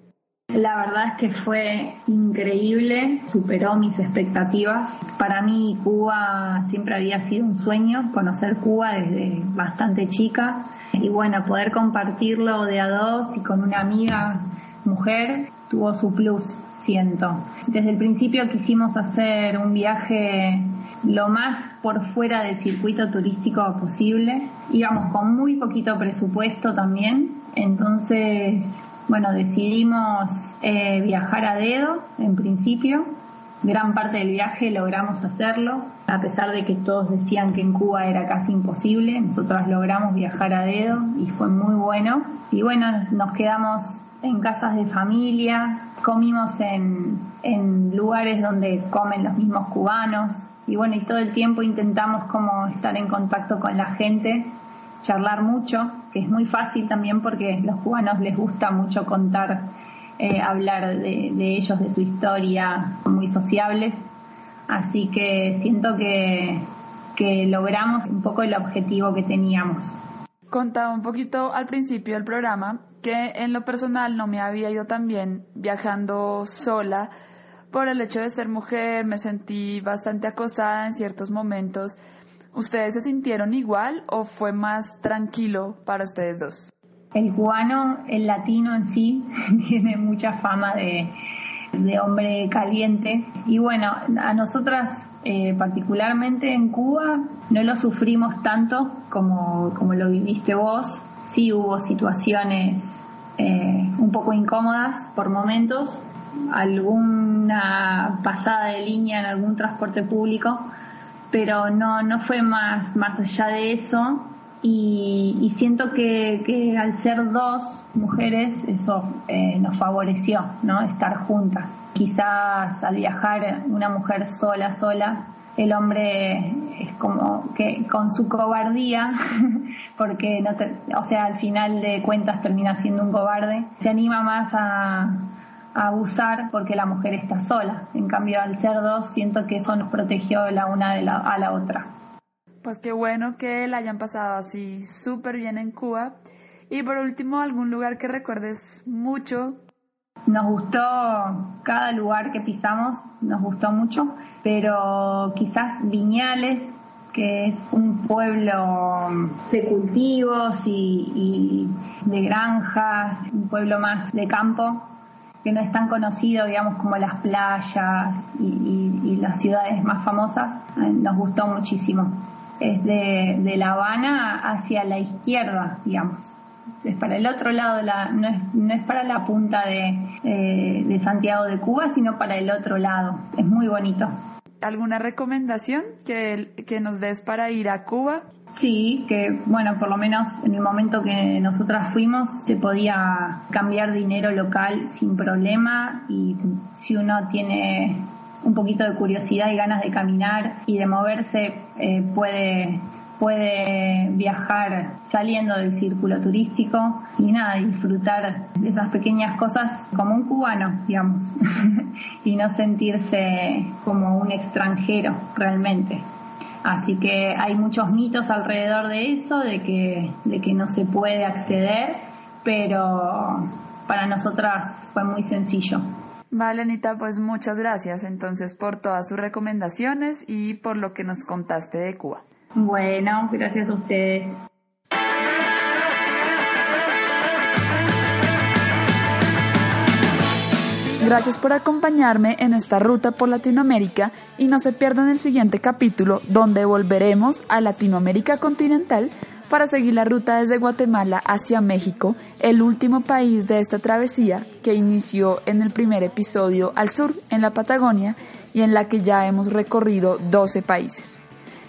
La verdad es que fue increíble, superó mis expectativas. Para mí Cuba siempre había sido un sueño, conocer Cuba desde bastante chica y bueno, poder compartirlo de a dos y con una amiga mujer tuvo su plus, siento. Desde el principio quisimos hacer un viaje lo más por fuera del circuito turístico posible. Íbamos con muy poquito presupuesto también, entonces bueno, decidimos eh, viajar a dedo en principio. Gran parte del viaje logramos hacerlo, a pesar de que todos decían que en Cuba era casi imposible. Nosotros logramos viajar a dedo y fue muy bueno. Y bueno, nos quedamos en casas de familia, comimos en, en lugares donde comen los mismos cubanos. Y bueno, y todo el tiempo intentamos como estar en contacto con la gente charlar mucho, que es muy fácil también porque los cubanos les gusta mucho contar, eh, hablar de, ellos, de su historia, muy sociables. Así que siento que, que logramos un poco el objetivo que teníamos. Contaba un poquito al principio del programa que en lo personal no me había ido tan bien viajando sola por el hecho de ser mujer, me sentí bastante acosada en ciertos momentos ¿Ustedes se sintieron igual o fue más tranquilo para ustedes dos? El cubano, el latino en sí, tiene mucha fama de, hombre caliente. Y bueno, a nosotras eh, particularmente en Cuba no lo sufrimos tanto como, como lo viviste vos. Sí hubo situaciones eh, un poco incómodas por momentos, alguna pasada de línea en algún transporte público, pero no, no fue más, más allá de eso. Y, siento que, al ser dos mujeres eso eh, nos favoreció, ¿no? Estar juntas. Quizás al viajar una mujer sola, sola, el hombre es como que con su cobardía, porque no o sea, al final de cuentas termina siendo un cobarde, se anima más a, a abusar porque la mujer está sola. En cambio, al ser dos, siento que eso nos protegió la una de la, a la otra. Pues qué bueno que la hayan pasado así súper bien en Cuba. Y por último, algún lugar que recuerdes mucho. Nos gustó cada lugar que pisamos, nos gustó mucho, pero quizás Viñales, que es un pueblo de cultivos y, y de granjas, un pueblo más de campo, que no es tan conocido, digamos, como las playas y, las ciudades más famosas, eh, nos gustó muchísimo. Es de, La Habana hacia la izquierda, digamos. Es para el otro lado, la, no, es, no es para la punta de, eh, de Santiago de Cuba, sino para el otro lado. Es muy bonito. ¿Alguna recomendación que, que nos des para ir a Cuba? Sí, que bueno, por lo menos en el momento que nosotras fuimos se podía cambiar dinero local sin problema y si uno tiene un poquito de curiosidad y ganas de caminar y de moverse eh, puede puede viajar saliendo del círculo turístico y nada, disfrutar de esas pequeñas cosas como un cubano, digamos, y no sentirse como un extranjero realmente. Así que hay muchos mitos alrededor de eso, de que, de que no se puede acceder, pero para nosotras fue muy sencillo. Vale, Anita, pues muchas gracias entonces por todas sus recomendaciones y por lo que nos contaste de Cuba. Bueno, gracias a ustedes. Gracias por acompañarme en esta ruta por Latinoamérica y no se pierdan el siguiente capítulo donde volveremos a Latinoamérica continental para seguir la ruta desde Guatemala hacia México, el último país de esta travesía que inició en el primer episodio al sur, en la Patagonia, y en la que ya hemos recorrido 12 países.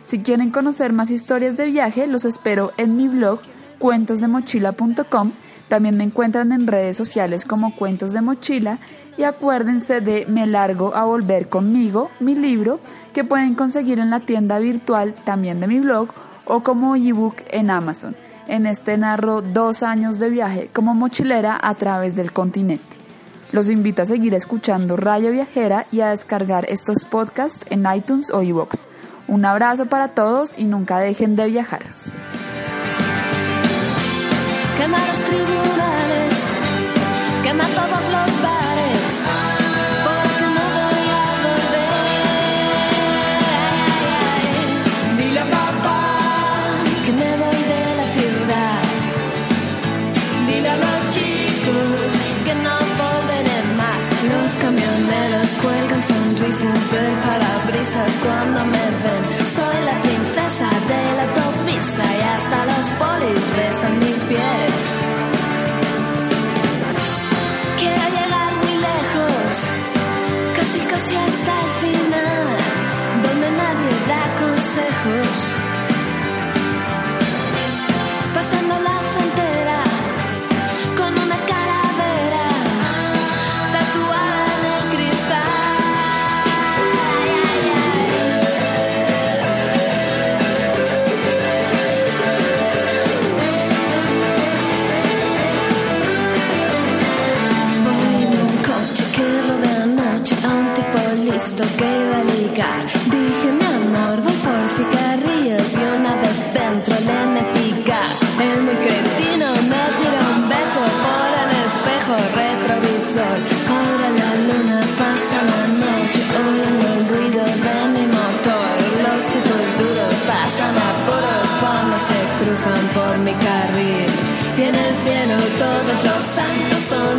Si quieren conocer más historias de viaje, los espero en mi blog cuentosdemochila.com. También me encuentran en redes sociales como Cuentos de Mochila y acuérdense de Me Largo a Volver conmigo, mi libro, que pueden conseguir en la tienda virtual también de mi blog o como ebook en Amazon. En este narro dos años de viaje como mochilera a través del continente. Los invito a seguir escuchando Radio Viajera y a descargar estos podcasts en iTunes o iVoox. Un abrazo para todos y nunca dejen de viajar. Quema los tribunales, quema todos los bares, Camioneros cuelgan sonrisas del parabrisas cuando me ven. Soy la princesa de la autopista y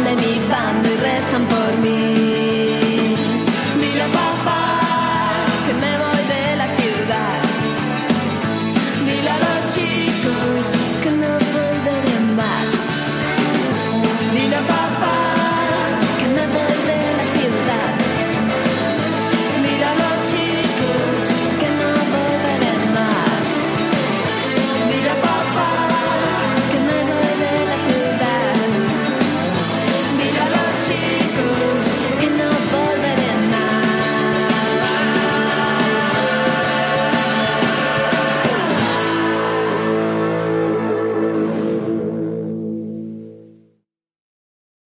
let me find